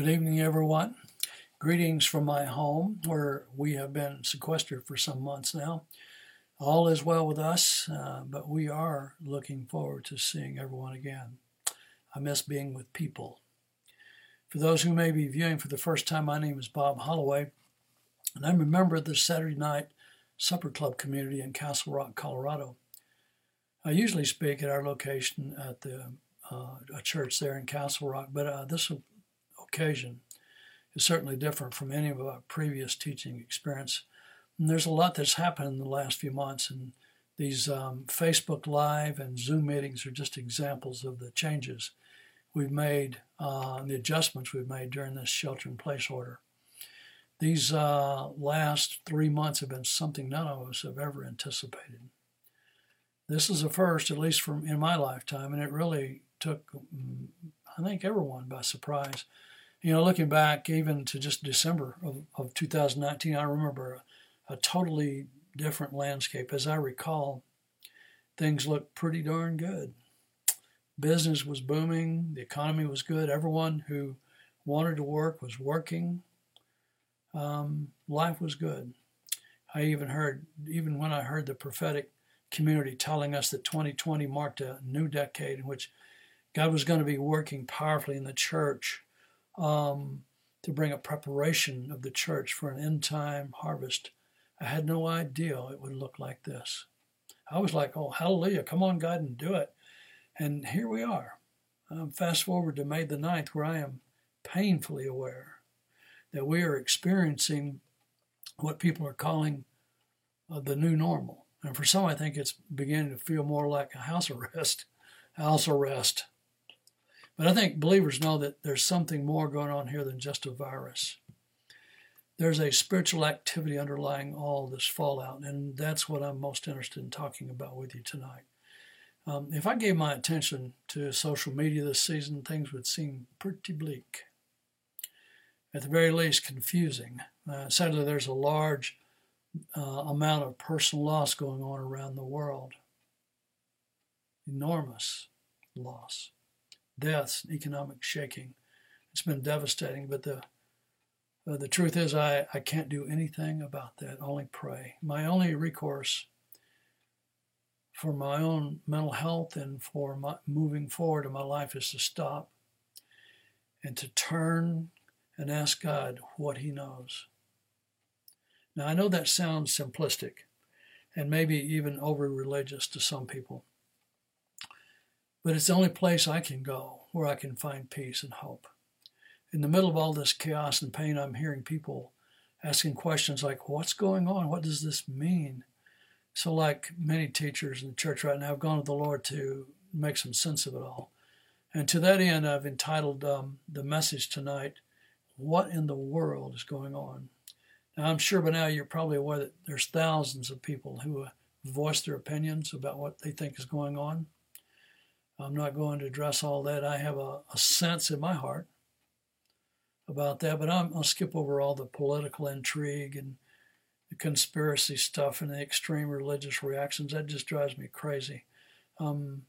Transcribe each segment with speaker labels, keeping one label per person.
Speaker 1: Good evening, everyone. Greetings from my home, where we have been sequestered for some months now. All is well with us, uh, but we are looking forward to seeing everyone again. I miss being with people. For those who may be viewing for the first time, my name is Bob Holloway, and I'm a member of the Saturday Night Supper Club community in Castle Rock, Colorado. I usually speak at our location at the uh, a church there in Castle Rock, but uh, this occasion is certainly different from any of our previous teaching experience. And there's a lot that's happened in the last few months, and these um, Facebook Live and Zoom meetings are just examples of the changes we've made, uh, the adjustments we've made during this shelter in place order. These uh, last three months have been something none of us have ever anticipated. This is a first, at least from in my lifetime, and it really took, mm, I think, everyone by surprise you know, looking back even to just December of, of 2019, I remember a, a totally different landscape. As I recall, things looked pretty darn good. Business was booming, the economy was good, everyone who wanted to work was working. Um, life was good. I even heard, even when I heard the prophetic community telling us that 2020 marked a new decade in which God was going to be working powerfully in the church um, to bring a preparation of the church for an end time harvest. I had no idea it would look like this. I was like, oh, hallelujah, come on, God, and do it. And here we are. Um, fast forward to May the 9th, where I am painfully aware that we are experiencing what people are calling uh, the new normal. And for some, I think it's beginning to feel more like a house arrest. House arrest. But I think believers know that there's something more going on here than just a virus. There's a spiritual activity underlying all this fallout, and that's what I'm most interested in talking about with you tonight. Um, if I gave my attention to social media this season, things would seem pretty bleak. At the very least, confusing. Uh, sadly, there's a large uh, amount of personal loss going on around the world. Enormous loss deaths, economic shaking. It's been devastating, but the uh, the truth is, I, I can't do anything about that, only pray. My only recourse for my own mental health and for my, moving forward in my life is to stop and to turn and ask God what He knows. Now, I know that sounds simplistic and maybe even over religious to some people. But it's the only place I can go where I can find peace and hope. In the middle of all this chaos and pain, I'm hearing people asking questions like, What's going on? What does this mean? So, like many teachers in the church right now, I've gone to the Lord to make some sense of it all. And to that end, I've entitled um, the message tonight, What in the World is Going On? Now, I'm sure by now you're probably aware that there's thousands of people who voice their opinions about what they think is going on. I'm not going to address all that. I have a, a sense in my heart about that, but I'm, I'll skip over all the political intrigue and the conspiracy stuff and the extreme religious reactions. That just drives me crazy. Um,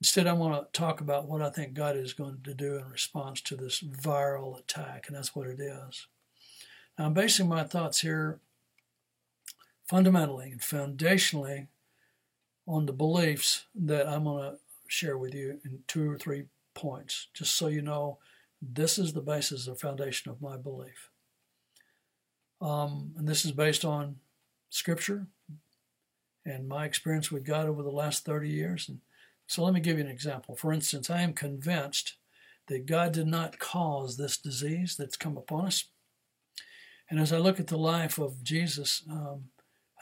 Speaker 1: instead, I want to talk about what I think God is going to do in response to this viral attack, and that's what it is. Now, I'm basing my thoughts here fundamentally and foundationally on the beliefs that I'm going to share with you in two or three points, just so you know this is the basis or foundation of my belief. Um, and this is based on scripture and my experience with God over the last 30 years. And so let me give you an example. For instance, I am convinced that God did not cause this disease that's come upon us. And as I look at the life of Jesus, um,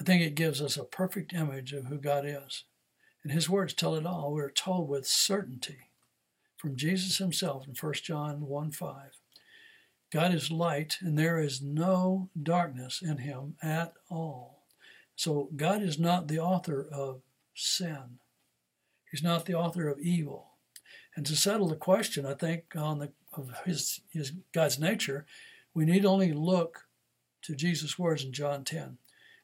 Speaker 1: I think it gives us a perfect image of who God is. And his words tell it all. We're told with certainty from Jesus himself in 1 John 1 5. God is light, and there is no darkness in him at all. So God is not the author of sin. He's not the author of evil. And to settle the question, I think, on the of his, his God's nature, we need only look to Jesus' words in John 10,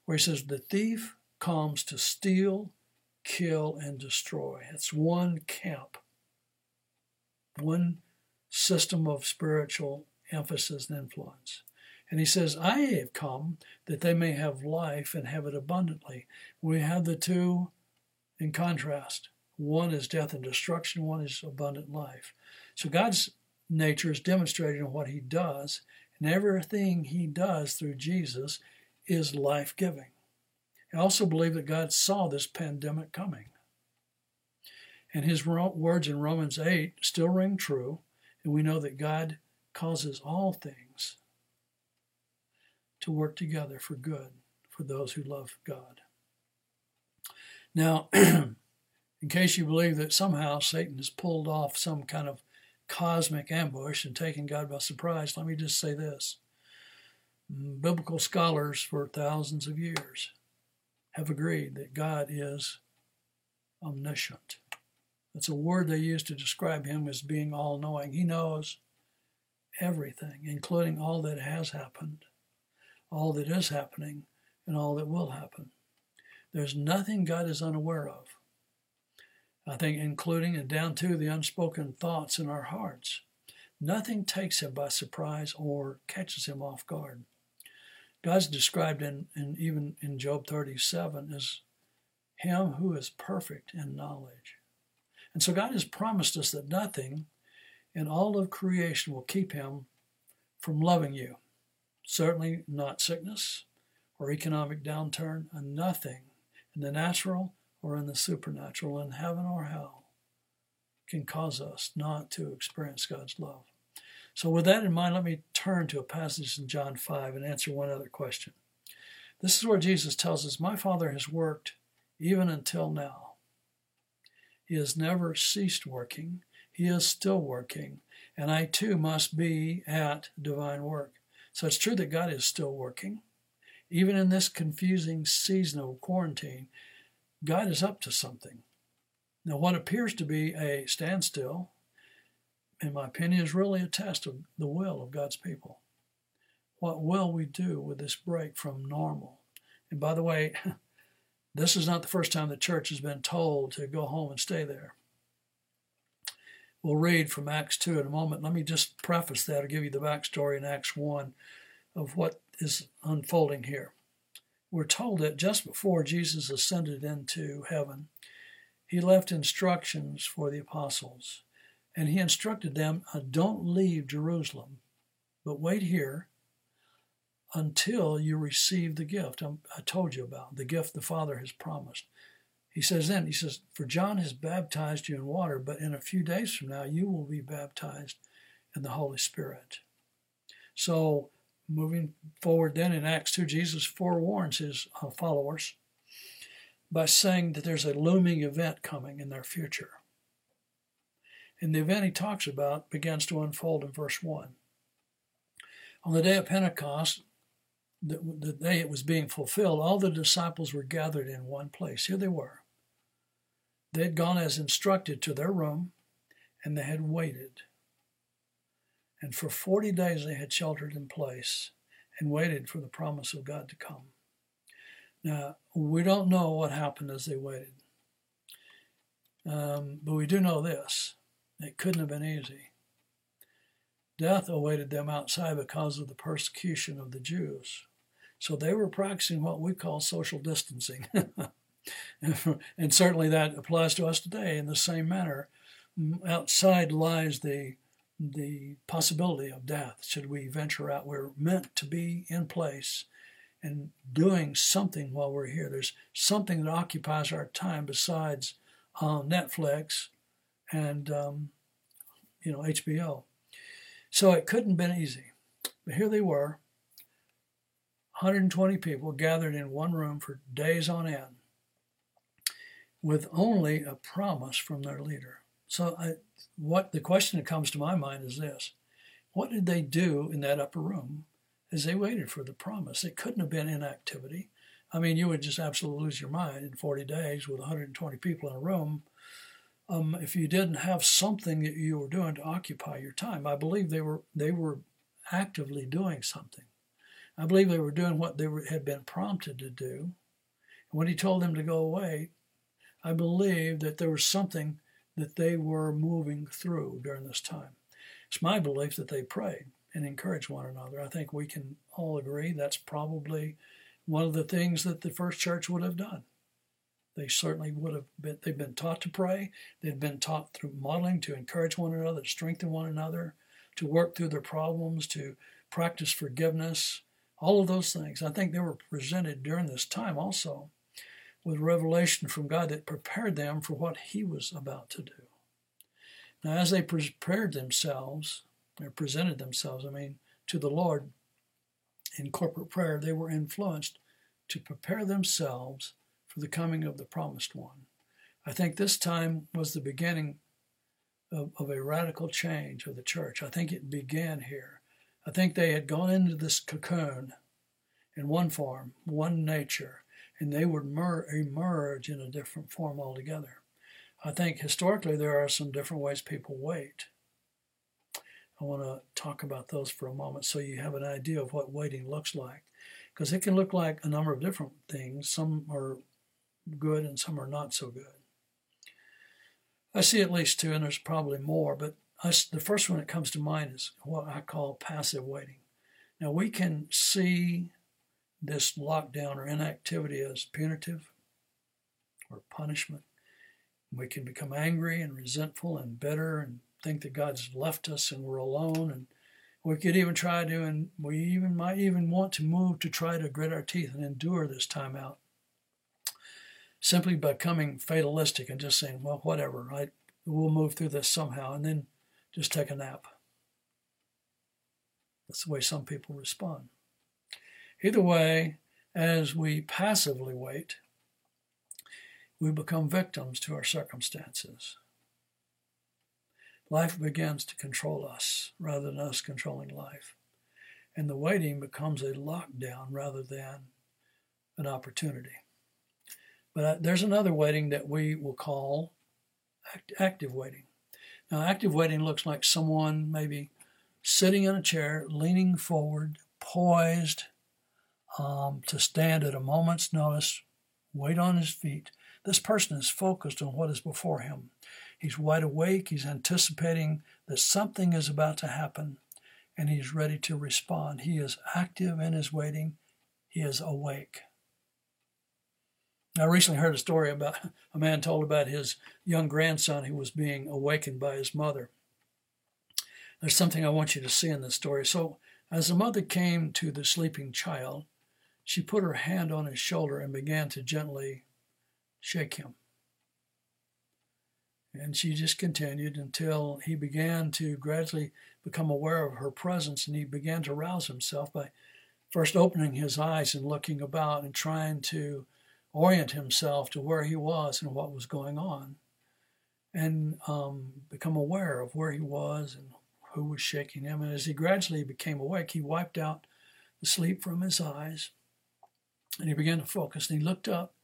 Speaker 1: where he says, The thief comes to steal, kill, and destroy. It's one camp, one system of spiritual emphasis and influence. And he says, I have come that they may have life and have it abundantly. We have the two in contrast. One is death and destruction, one is abundant life. So God's nature is demonstrated in what he does, and everything he does through Jesus is life giving. I also believe that God saw this pandemic coming. And his words in Romans 8 still ring true, and we know that God causes all things to work together for good for those who love God. Now, in case you believe that somehow Satan has pulled off some kind of cosmic ambush and taken God by surprise, let me just say this. Mm, biblical scholars for thousands of years have agreed that God is omniscient. That's a word they use to describe him as being all knowing. He knows everything, including all that has happened, all that is happening, and all that will happen. There's nothing God is unaware of. I think, including and down to the unspoken thoughts in our hearts. Nothing takes him by surprise or catches him off guard. God's described in, in even in Job 37 as him who is perfect in knowledge. And so God has promised us that nothing in all of creation will keep him from loving you. Certainly not sickness or economic downturn, and nothing in the natural or in the supernatural, in heaven or hell, can cause us not to experience God's love. So, with that in mind, let me turn to a passage in John 5 and answer one other question. This is where Jesus tells us, My Father has worked even until now. He has never ceased working, He is still working, and I too must be at divine work. So, it's true that God is still working. Even in this confusing season of quarantine, God is up to something. Now, what appears to be a standstill in my opinion, is really a test of the will of God's people. What will we do with this break from normal? And by the way, this is not the first time the church has been told to go home and stay there. We'll read from Acts 2 in a moment. Let me just preface that or give you the backstory in Acts 1 of what is unfolding here. We're told that just before Jesus ascended into heaven, he left instructions for the apostles and he instructed them, uh, Don't leave Jerusalem, but wait here until you receive the gift I told you about, the gift the Father has promised. He says then, he says, For John has baptized you in water, but in a few days from now you will be baptized in the Holy Spirit. So, moving forward then in Acts 2, Jesus forewarns his uh, followers by saying that there's a looming event coming in their future. And the event he talks about begins to unfold in verse 1. On the day of Pentecost, the, the day it was being fulfilled, all the disciples were gathered in one place. Here they were. They had gone as instructed to their room, and they had waited. And for 40 days they had sheltered in place and waited for the promise of God to come. Now, we don't know what happened as they waited. Um, but we do know this it couldn't have been easy. Death awaited them outside because of the persecution of the Jews. So they were practicing what we call social distancing. and certainly that applies to us today in the same manner. Outside lies the the possibility of death should we venture out. We're meant to be in place and doing something while we're here. There's something that occupies our time besides uh, Netflix and um, you know HBO. So it couldn't have been easy. But here they were, 120 people gathered in one room for days on end, with only a promise from their leader. So I, what the question that comes to my mind is this: What did they do in that upper room as they waited for the promise? It couldn't have been inactivity. I mean, you would just absolutely lose your mind in 40 days with 120 people in a room um, if you didn't have something that you were doing to occupy your time. I believe they were they were actively doing something. I believe they were doing what they were, had been prompted to do. When he told them to go away, I believe that there was something that they were moving through during this time. It's my belief that they prayed and encouraged one another. I think we can all agree that's probably one of the things that the first church would have done. They certainly would have been, they've been taught to pray. They've been taught through modeling to encourage one another, to strengthen one another, to work through their problems, to practice forgiveness, all of those things. I think they were presented during this time also with revelation from God that prepared them for what He was about to do. Now, as they prepared themselves, or presented themselves, I mean, to the Lord in corporate prayer, they were influenced to prepare themselves for the coming of the promised one. I think this time was the beginning of, of a radical change of the church. I think it began here. I think they had gone into this cocoon in one form, one nature, and they would mer- emerge in a different form altogether. I think historically there are some different ways people wait. I want to talk about those for a moment so you have an idea of what waiting looks like. Because it can look like a number of different things. Some are good and some are not so good. I see at least two, and there's probably more, but I, the first one that comes to mind is what I call passive waiting. Now, we can see this lockdown or inactivity as punitive or punishment. We can become angry and resentful and bitter and think that God's left us and we're alone. And we could even try to, and we even might even want to move to try to grit our teeth and endure this time out simply becoming fatalistic and just saying, well, whatever, right? We'll move through this somehow and then just take a nap. That's the way some people respond. Either way, as we passively wait, we become victims to our circumstances. Life begins to control us rather than us controlling life. And the waiting becomes a lockdown rather than an opportunity. But uh, there's another waiting that we will call active waiting. Now, active waiting looks like someone maybe sitting in a chair, leaning forward, poised um, to stand at a moment's notice, wait on his feet. This person is focused on what is before him. He's wide awake, he's anticipating that something is about to happen, and he's ready to respond. He is active in his waiting, he is awake. I recently heard a story about a man told about his young grandson who was being awakened by his mother. There's something I want you to see in this story. So, as the mother came to the sleeping child, she put her hand on his shoulder and began to gently shake him. And she just continued until he began to gradually become aware of her presence and he began to rouse himself by first opening his eyes and looking about and trying to orient himself to where he was and what was going on, and um, become aware of where he was and who was shaking him. And as he gradually became awake, he wiped out the sleep from his eyes and he began to focus and he looked up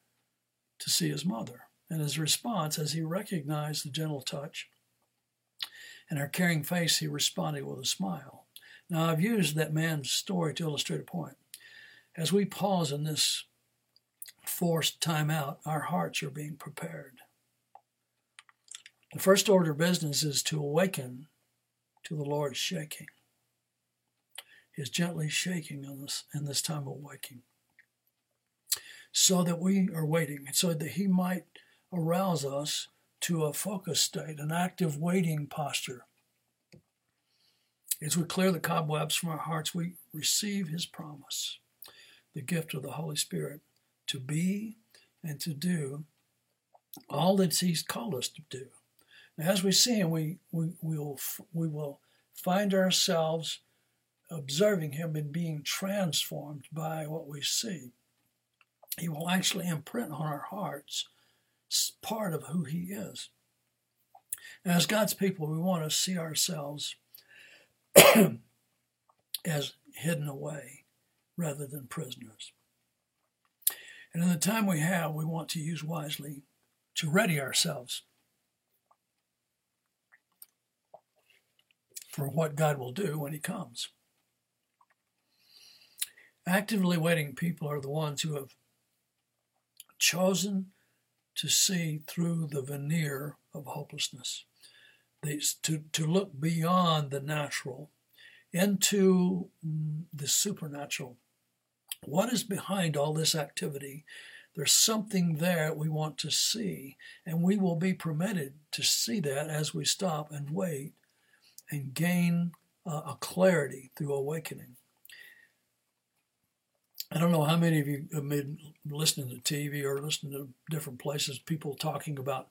Speaker 1: to see his mother. And his response, as he recognized the gentle touch and her caring face, he responded with a smile. Now, I've used that man's story to illustrate a point. As we pause in this forced time out, our hearts are being prepared. The first order of business is to awaken to the Lord's shaking. He is gently shaking in this, in this time of waking. So that we are waiting, so that He might arouse us to a focused state, an active waiting posture. As we clear the cobwebs from our hearts, we receive His promise, the gift of the Holy Spirit to be and to do all that He's called us to do. As we see Him, we, we, we, will, we will find ourselves observing Him and being transformed by what we see. He will actually imprint on our hearts part of who He is. As God's people, we want to see ourselves as hidden away rather than prisoners. And in the time we have, we want to use wisely to ready ourselves for what God will do when He comes. Actively waiting people are the ones who have chosen to see through the veneer of hopelessness. to, to look beyond the natural into the supernatural. What is behind all this activity? There's something there we want to see, and we will be permitted to see that as we stop and wait and gain uh, a clarity through awakening. I don't know how many of you have been listening to TV or listening to different places, people talking about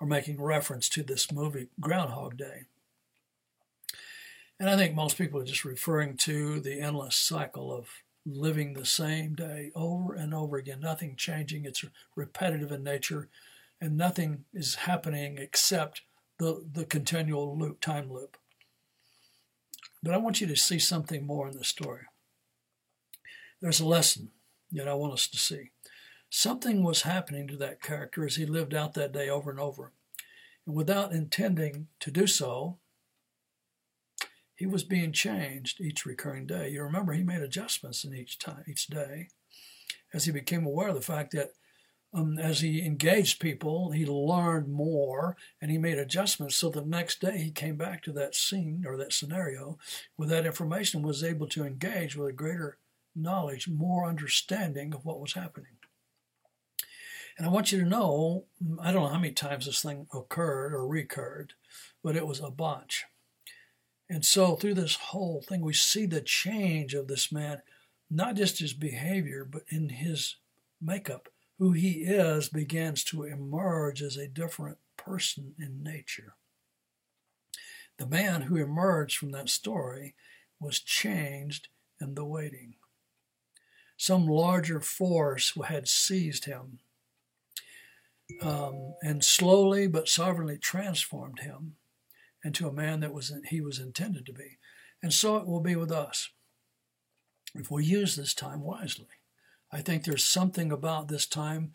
Speaker 1: or making reference to this movie, Groundhog Day. And I think most people are just referring to the endless cycle of living the same day over and over again, nothing changing. It's repetitive in nature, and nothing is happening except the, the continual loop, time loop. But I want you to see something more in this story. There's a lesson that I want us to see. Something was happening to that character as he lived out that day over and over. And without intending to do so, he was being changed each recurring day. You remember he made adjustments in each time, each day, as he became aware of the fact that um, as he engaged people, he learned more and he made adjustments. So the next day he came back to that scene or that scenario with that information, was able to engage with a greater knowledge, more understanding of what was happening. And I want you to know, I don't know how many times this thing occurred or recurred, but it was a bunch. And so through this whole thing, we see the change of this man, not just his behavior, but in his makeup. Who he is begins to emerge as a different person in nature. The man who emerged from that story was changed in the waiting. Some larger force had seized him um, and slowly but sovereignly transformed him into a man that was he was intended to be. And so it will be with us if we use this time wisely. I think there's something about this time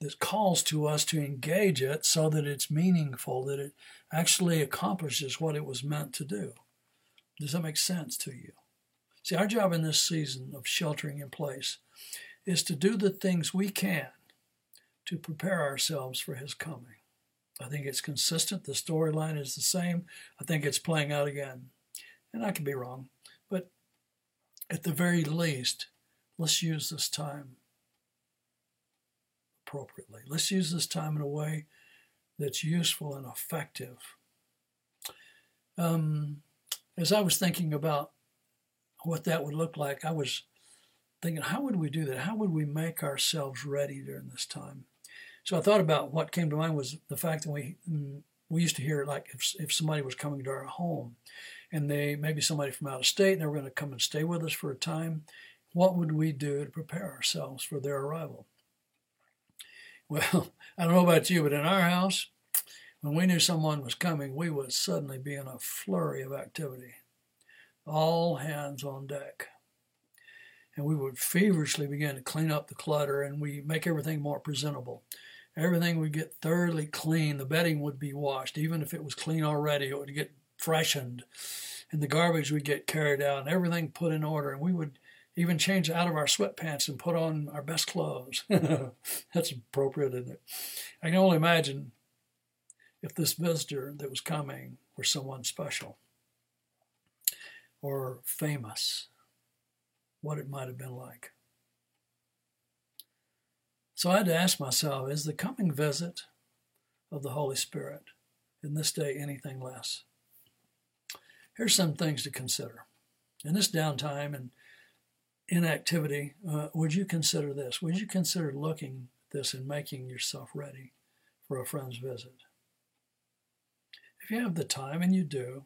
Speaker 1: that calls to us to engage it so that it's meaningful, that it actually accomplishes what it was meant to do. Does that make sense to you? See, our job in this season of sheltering in place is to do the things we can to prepare ourselves for His coming. I think it's consistent. The storyline is the same. I think it's playing out again. And I could be wrong. But at the very least, let's use this time appropriately. Let's use this time in a way that's useful and effective. Um, as I was thinking about what that would look like, I was thinking, how would we do that? How would we make ourselves ready during this time? So I thought about what came to mind was the fact that we mm, we used to hear like if if somebody was coming to our home, and they maybe somebody from out of state and they were going to come and stay with us for a time, what would we do to prepare ourselves for their arrival? Well, I don't know about you, but in our house, when we knew someone was coming, we would suddenly be in a flurry of activity. All hands on deck. And we would feverishly begin to clean up the clutter and we make everything more presentable. Everything would get thoroughly clean. The bedding would be washed. Even if it was clean already, it would get freshened. And the garbage would get carried out and everything put in order. And we would even change out of our sweatpants and put on our best clothes. That's appropriate, isn't it? I can only imagine if this visitor that was coming were someone special or famous, what it might have been like. So I had to ask myself is the coming visit of the Holy Spirit in this day anything less? Here's some things to consider. In this downtime and inactivity, uh, would you consider this? Would you consider looking at this and making yourself ready for a friend's visit? If you have the time, and you do,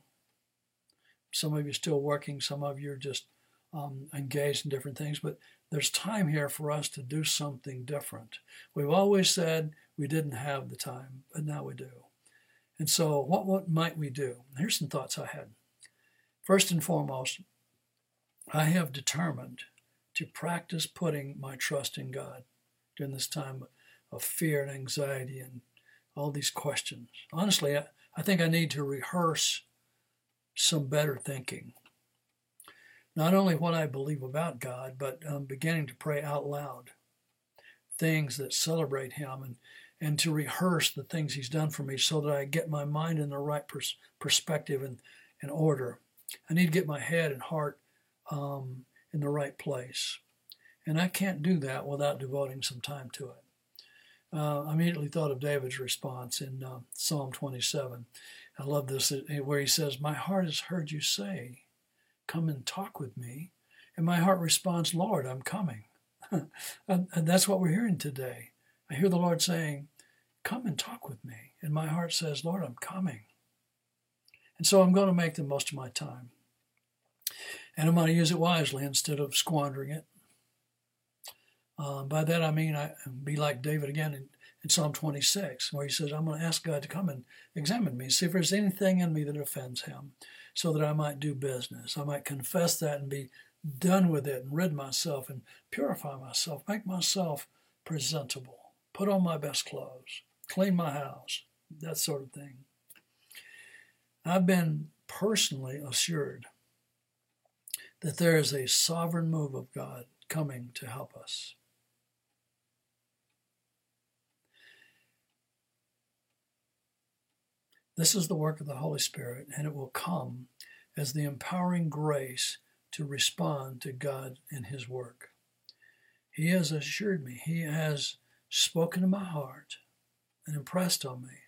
Speaker 1: some of you are still working, some of you are just um, engaged in different things, but there's time here for us to do something different. We've always said we didn't have the time, but now we do. And so, what, what might we do? Here's some thoughts I had. First and foremost, I have determined to practice putting my trust in God during this time of fear and anxiety and all these questions. Honestly, I, I think I need to rehearse some better thinking not only what I believe about God, but um, beginning to pray out loud things that celebrate Him and, and to rehearse the things He's done for me so that I get my mind in the right pers- perspective and, and order. I need to get my head and heart um, in the right place. And I can't do that without devoting some time to it. Uh, I immediately thought of David's response in uh, Psalm 27. I love this, where he says, My heart has heard you say, Come and talk with me. And my heart responds, Lord, I'm coming. and, and that's what we're hearing today. I hear the Lord saying, Come and talk with me. And my heart says, Lord, I'm coming. And so I'm going to make the most of my time. And I'm going to use it wisely instead of squandering it. Uh, by that I mean I be like David again in, in Psalm 26, where he says, I'm going to ask God to come and examine me, see if there's anything in me that offends him, so that I might do business. I might confess that and be done with it and rid myself and purify myself, make myself presentable, put on my best clothes, clean my house, that sort of thing. I've been personally assured that there is a sovereign move of God coming to help us. This is the work of the Holy Spirit, and it will come as the empowering grace to respond to God and His work. He has assured me, He has spoken to my heart and impressed on me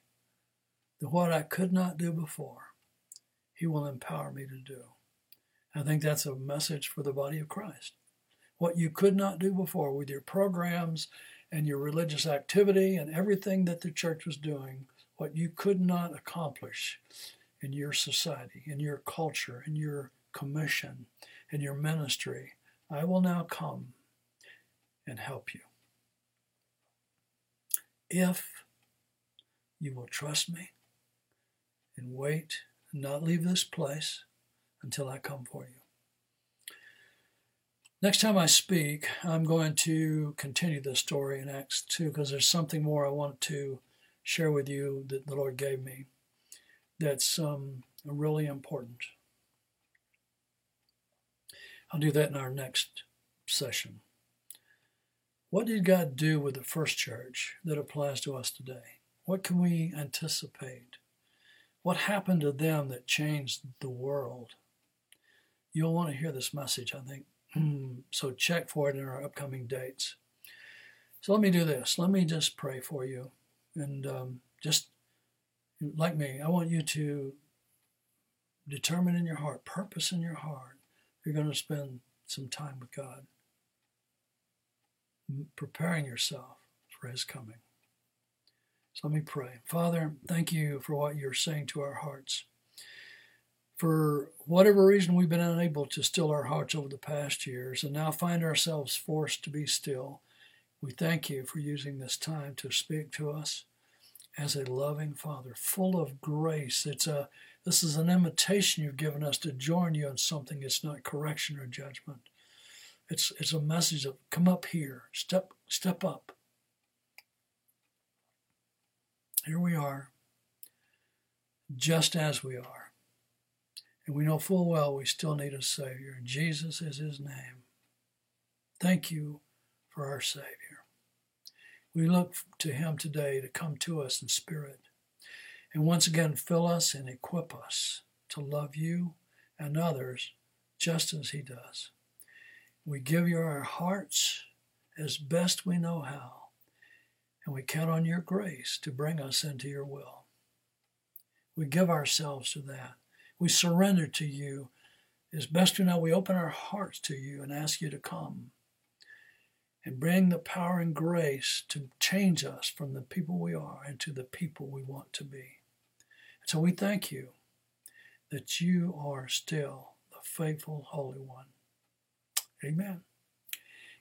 Speaker 1: that what I could not do before, He will empower me to do. I think that's a message for the body of Christ. What you could not do before with your programs and your religious activity and everything that the church was doing, what you could not accomplish in your society, in your culture, in your commission, in your ministry, I will now come and help you. If you will trust me and wait and not leave this place until I come for you. Next time I speak, I'm going to continue the story in Acts 2 because there's something more I want to share with you that the Lord gave me that's um, really important. I'll do that in our next session. What did God do with the first church that applies to us today? What can we anticipate? What happened to them that changed the world? You'll want to hear this message, I think. so check for it in our upcoming dates. So let me do this. Let me just pray for you and um, just like me, I want you to determine in your heart, purpose in your heart, you're going to spend some time with God, preparing yourself for His coming. So let me pray. Father, thank you for what you're saying to our hearts. For whatever reason, we've been unable to still our hearts over the past years and now find ourselves forced to be still. We thank you for using this time to speak to us as a loving Father, full of grace. It's a this is an invitation you've given us to join you in something. It's not correction or judgment. It's it's a message of come up here, step step up. Here we are, just as we are. And we know full well we still need a Savior. Jesus is His name. Thank you for our Savior. We look to Him today to come to us in spirit and once again fill us and equip us to love you and others just as He does. We give you our hearts as best we know how, and we count on your grace to bring us into your will. We give ourselves to that. We surrender to you as best we know. We open our hearts to you and ask you to come and bring the power and grace to change us from the people we are into the people we want to be. So we thank you that you are still the faithful Holy One. Amen.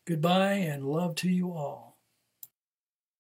Speaker 1: Goodbye and love to you all.